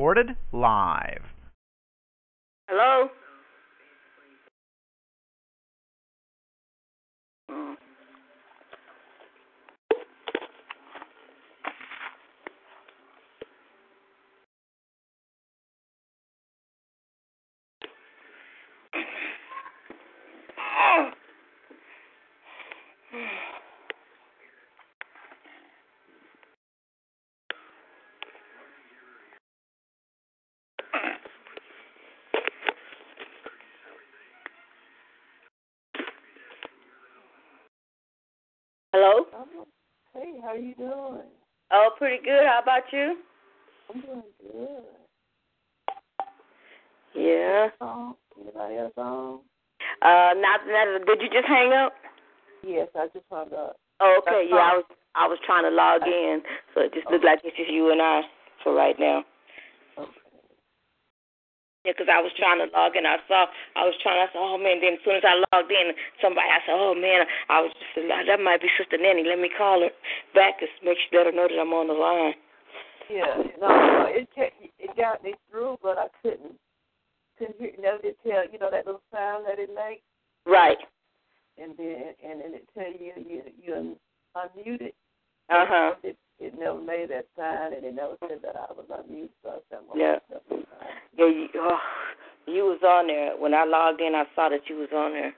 Recorded live. Hello? Hello? Hey, how you doing? Oh, pretty good. How about you? I'm doing good. Yeah. Anybody else on? Uh, not, not, did you just hang up? Yes, I just hung up. Oh, okay. That's Yeah, I was I was trying to log in, so it just looked like it's just you and I for right now. Yeah, 'cause I was trying to log in. I saw, I was trying. I said, oh man. Then as soon as I logged in, somebody, I said, oh man, I was just that might be Sister Nanny. Let me call her back and make sure let her know that I'm on the line. Yeah, no, no, it it got me through, but I couldn't couldn't hear. Never did tell you know that little sound that it makes, Right. and then and then it tell you you you unmuted. Uh huh. It never made that sign, and it never said that I was unmuted. So I said, well, Yeah. Yeah. You, oh, you was on there when I logged in. I saw that you was on there.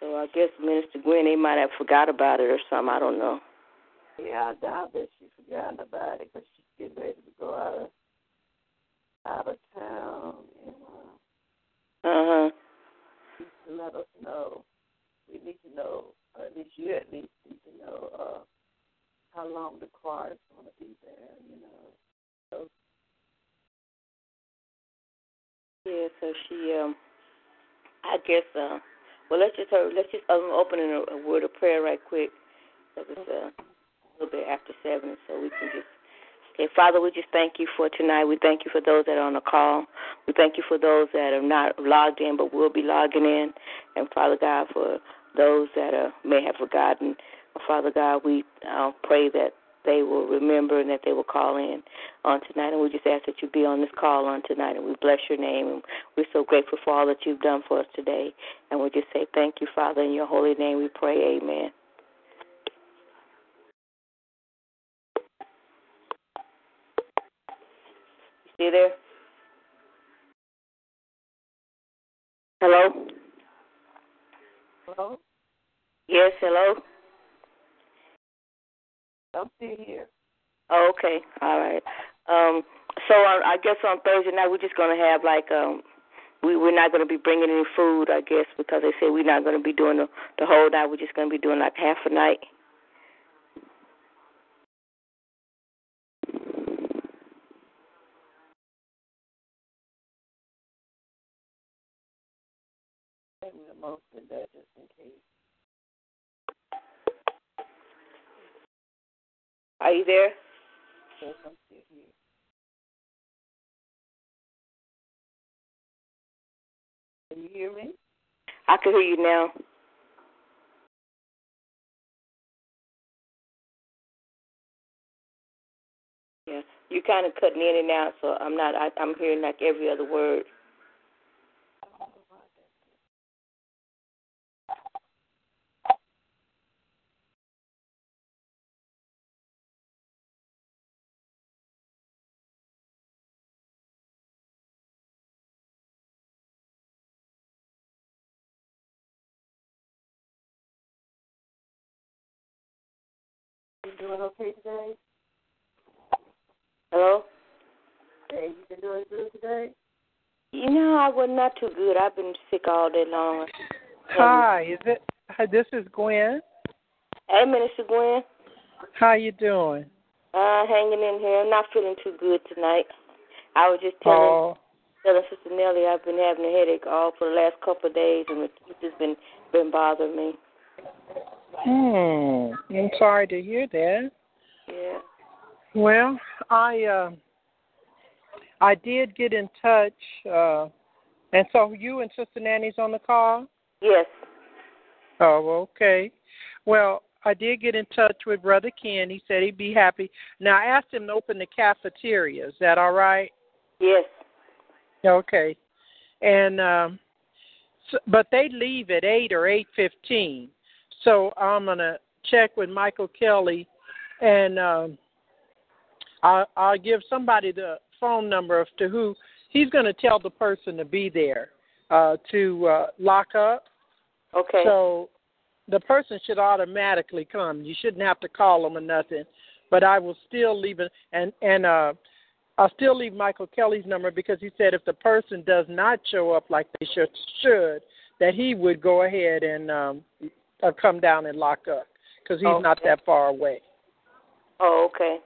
So I guess Minister Gwen, they might have forgot about it or something. I don't know. Yeah, I doubt that she forgot about it because she's getting ready to go out of out of town and uh, Uh huh. needs to let us know. We need to know, at least you at least need to know uh, how long the choir is going to be there. You know, so Yeah, so she um I guess uh well let's just uh, let's just um, open in a, a word of prayer right quick. So it's uh, a little bit after seven so we can just Okay, Father, we just thank you for tonight. We thank you for those that are on the call. We thank you for those that are not logged in but will be logging in. And Father God, for those that uh, may have forgotten, Father God, we uh, pray that they will remember and that they will call in on tonight. And we just ask that you be on this call on tonight. And we bless your name. And we're so grateful for all that you've done for us today. And we just say thank you, Father. In your holy name we pray. Amen. You there? Hello? Hello, Yes, hello? I'm still here. Oh, okay. All right. Um, so I, I guess on Thursday night we're just gonna have like um, we we're not gonna be bringing any food, I guess, because they say we're not gonna be doing the the whole night. We're just gonna be doing like half a night. Maybe the most of that just in case. Are you there? Yes, I'm still here. Can you hear me? I can hear you now. Yes, you're kind of cutting in and out, so I'm not. I, I'm hearing like every other word. Doing okay today? Hello? Hey, you been doing good today? You know, I was not too good. I've been sick all day long. Hi, is it Hi, this is Gwen. Hey, Minister Gwen. How you doing? Uh, hanging in here. I'm not feeling too good tonight. I was just telling Oh, telling Sister Nellie I've been having a headache all for the last couple of days, and the teeth has been been bothering me. Hmm. I'm sorry to hear that. Yeah. Well, I uh, I did get in touch, uh, and so you and Sister Nanny's on the call. Yes. Oh, okay. Well, I did get in touch with Brother Ken. He said he'd be happy. Now I asked him to open the cafeteria. Is that all right? Yes. Okay. And um so, but they leave at 8 or 8:15. So I'm going to check with Michael Kelly and um I'll, I'll give somebody the phone number of to who he's going to tell the person to be there uh to uh lock up. Okay. So the person should automatically come. You shouldn't have to call them or nothing. But I will still leave it and and uh I'll still leave Michael Kelly's number because he said if the person does not show up like they should, should that he would go ahead and um uh, come down and lock up because he's not that far away. oh, okay.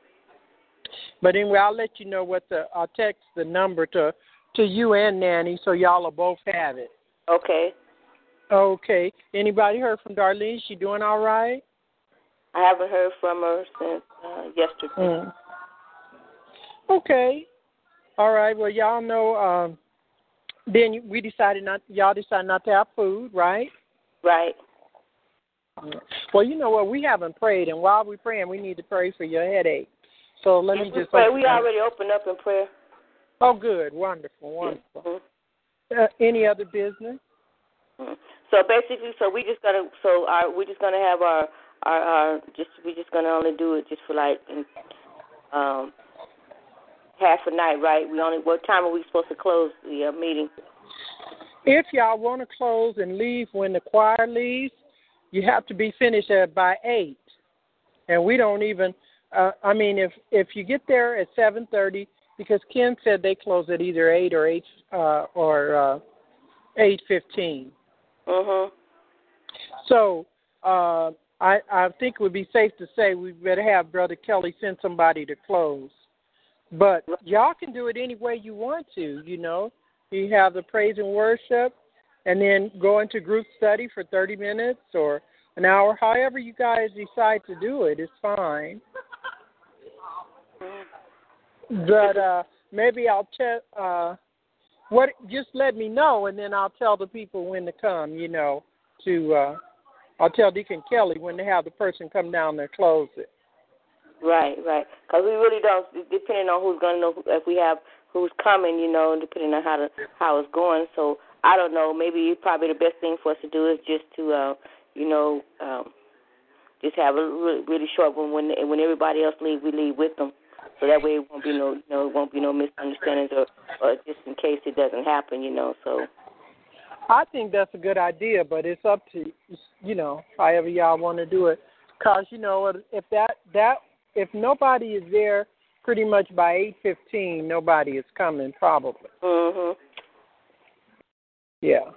But anyway, I'll let you know what the I'll text the number to to you and Nanny so y'all will both have it. Okay. Okay. Anybody heard from Darlene? She doing all right? I haven't heard from her since uh, yesterday. Mm. Okay. All right. Well, y'all know. Um, then we decided not. Y'all decided not to have food, right? Right. Well, you know what? We haven't prayed, and while we're praying, we need to pray for your headache. So let me we just. pray. We already opened up in prayer. Oh, good. Wonderful. Wonderful. Mhm. Uh, any other business? Mhm. So basically, so we just gonna, so our, we just gonna have our, our, our, just we're just gonna only do it just for like, um, half a night, right? We only, what time are we supposed to close the uh, meeting? If y'all want to close and leave when the choir leaves, you have to be finished at by eight. And we don't even. Uh, I mean, if if you get there at seven thirty, because Ken said they close at either eight or eight uh, or uh, eight fifteen. Mhm. So uh, I I think it would be safe to say we better have Brother Kelly send somebody to close. But y'all can do it any way you want to. You know, you have the praise and worship, and then go into group study for thirty minutes or an hour. However you guys decide to do it, it's fine. But uh, maybe I'll check. Uh, what? Just let me know, and then I'll tell the people when to come. You know, to uh, I'll tell Deacon Kelly when to have the person come down there close it. Right, right. Because we really don't, depending on who's gonna know if we have who's coming, you know, depending on how the how it's going. So I don't know. Maybe probably the best thing for us to do is just to, uh, you know, um, just have a really, really short one when when everybody else leave, we leave with them. So that way it won't be no, you know, it won't be no misunderstandings or, or just in case it doesn't happen, you know. So I think that's a good idea, but it's up to you know however y'all want to do it. Cause you know if that that if nobody is there pretty much by eight fifteen, nobody is coming probably. Mhm. Yeah.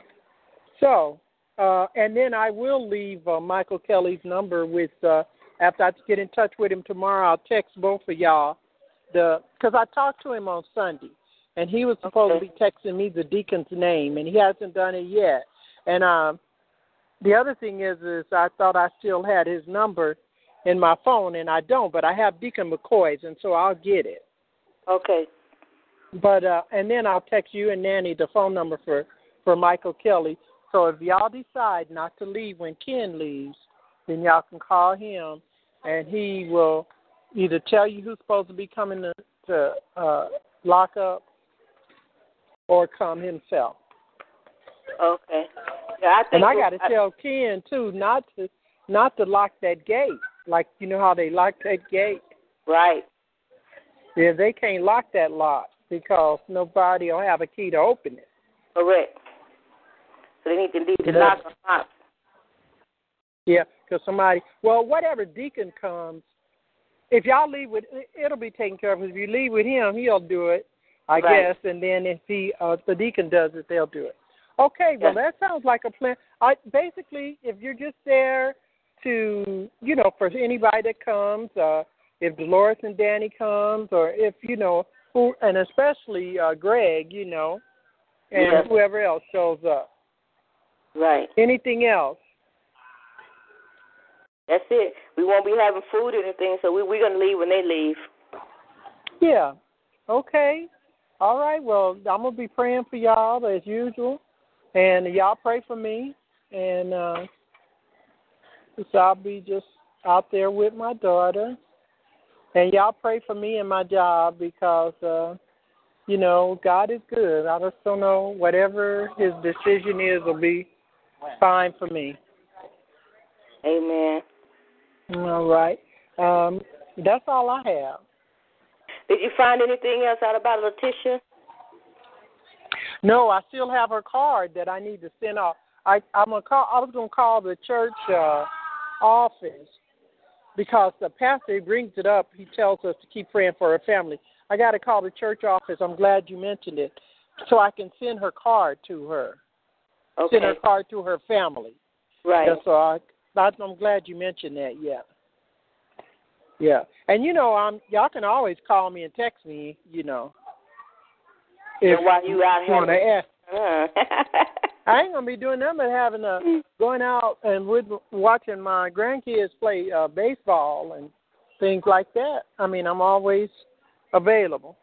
So, uh, and then I will leave uh, Michael Kelly's number with. Uh, after I get in touch with him tomorrow, I'll text both of y'all. The because I talked to him on Sunday, and he was supposed Okay. to be texting me the deacon's name, and he hasn't done it yet. And um, the other thing is, is I thought I still had his number in my phone, and I don't, but I have Deacon McCoy's, and so I'll get it. okay, But uh, and then I'll text you and Nanny the phone number for for Michael Kelly. So if y'all decide not to leave when Ken leaves, then y'all can call him, and he will either tell you who's supposed to be coming to, to uh, lock up, or come himself. okay. Yeah, I think. And I got to tell Ken too not to not to lock that gate. Like you know how they lock that gate. Right. Yeah, they can't lock that lock because nobody will have a key to open it. Correct. So they need to leave the Yeah. lock unlocked. Yeah, because somebody, well, whatever deacon comes, if y'all leave with, it'll be taken care of. If you leave with him, he'll do it, I Right. guess. And then if he, uh, if the deacon does it, they'll do it. Okay, well that sounds like a plan. I basically, if you're just there to, you know, for anybody that comes, uh, if Dolores and Danny comes, or if you know who, and especially uh, Greg, you know, and Yes. whoever else shows up. Right. Anything else? That's it. We won't be having food or anything, so we we're gonna leave when they leave. Yeah. Okay. All right. Well, I'm gonna be praying for y'all as usual, and y'all pray for me, and uh, so I'll be just out there with my daughter, and y'all pray for me and my job because uh, you know God is good. I just don't know whatever His decision is will be fine for me. Amen. All right. Um, that's all I have. Did you find anything else out about Letitia? No, I still have her card that I need to send off. I I'm gonna call. I was gonna call the church uh, office because the pastor brings it up. He tells us to keep praying for her family. I got to call the church office. I'm glad you mentioned it, so I can send her card to her. Okay. Send her card to her family. Right. Yeah, so I, I'm glad you mentioned that. Yeah. Yeah, and you know, I'm y'all can always call me and text me. You know, if And while you out want to ask. Uh. I ain't gonna be doing nothing but having a going out and with watching my grandkids play uh baseball and things like that. I mean, I'm always available.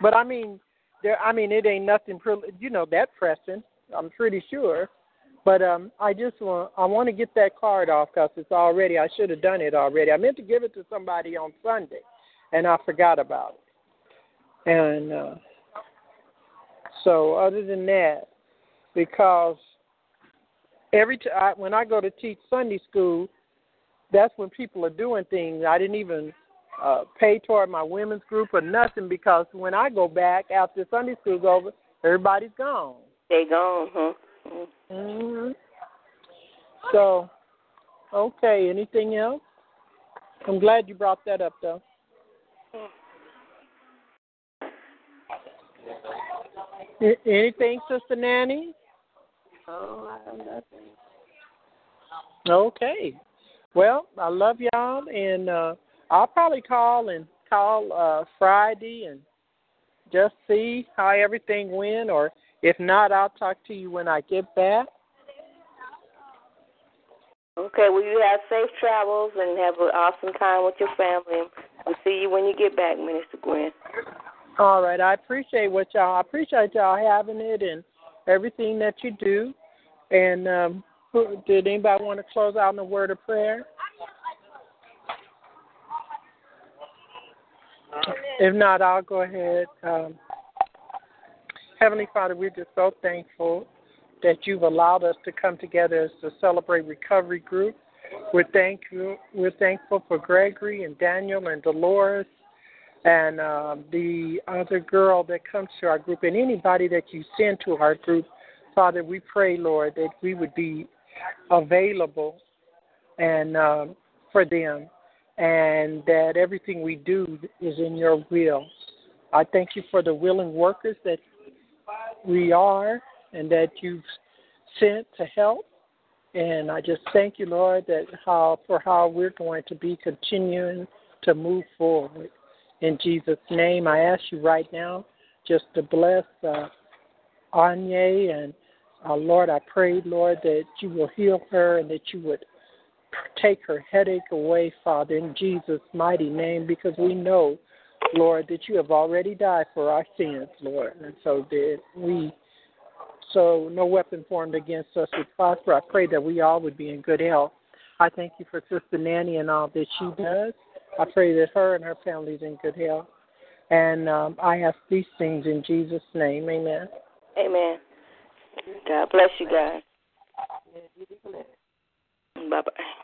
But I mean, there. I mean, it ain't nothing, you know, that pressing. I'm pretty sure. But um, I just want I want to get that card off because it's already. I should have done it already. I meant to give it to somebody on Sunday, and I forgot about it. And uh, so, other than that, because every t- I, when I go to teach Sunday school, that's when people are doing things. I didn't even uh, pay toward my women's group or nothing because when I go back after Sunday school's over, everybody's gone. They gone, huh? Mm. hmm So, okay. Anything else? I'm glad you brought that up, though. Anything, Sister Nanny? Oh, I have nothing. Okay. Well, I love y'all, and uh, I'll probably call and call uh, Friday and just see how everything went, or if not, I'll talk to you when I get back. Okay, well, you have safe travels and have an awesome time with your family. We'll see you when you get back, Minister Gwen. All right. I appreciate what y'all. I appreciate y'all having it and everything that you do. And um, who- did anybody want to close out in a word of prayer? If not, I'll go ahead. Um, Heavenly Father, we're just so thankful that you've allowed us to come together as the Celebrate Recovery Group. We're thankful. We're thankful for Gregory and Daniel and Dolores and um, the other girl that comes to our group, and anybody that you send to our group, Father, we pray, Lord, that we would be available and um, for them, and that everything we do is in Your will. I thank you for the willing workers that we are, and that you've sent to help. And I just thank you, Lord, that how for how we're going to be continuing to move forward. In Jesus' name, I ask you right now just to bless uh, Anya and uh, Lord, I pray, Lord, that you will heal her and that you would take her headache away, Father, in Jesus' mighty name, because we know, Lord, that you have already died for our sins, Lord, and so that we, so no weapon formed against us would prosper. I pray that we all would be in good health. I thank you for Sister Nanny and all that she does. I pray that her and her family is in good health. And um, I ask these things in Jesus' name. Amen. Amen. God bless you guys. Bye bye.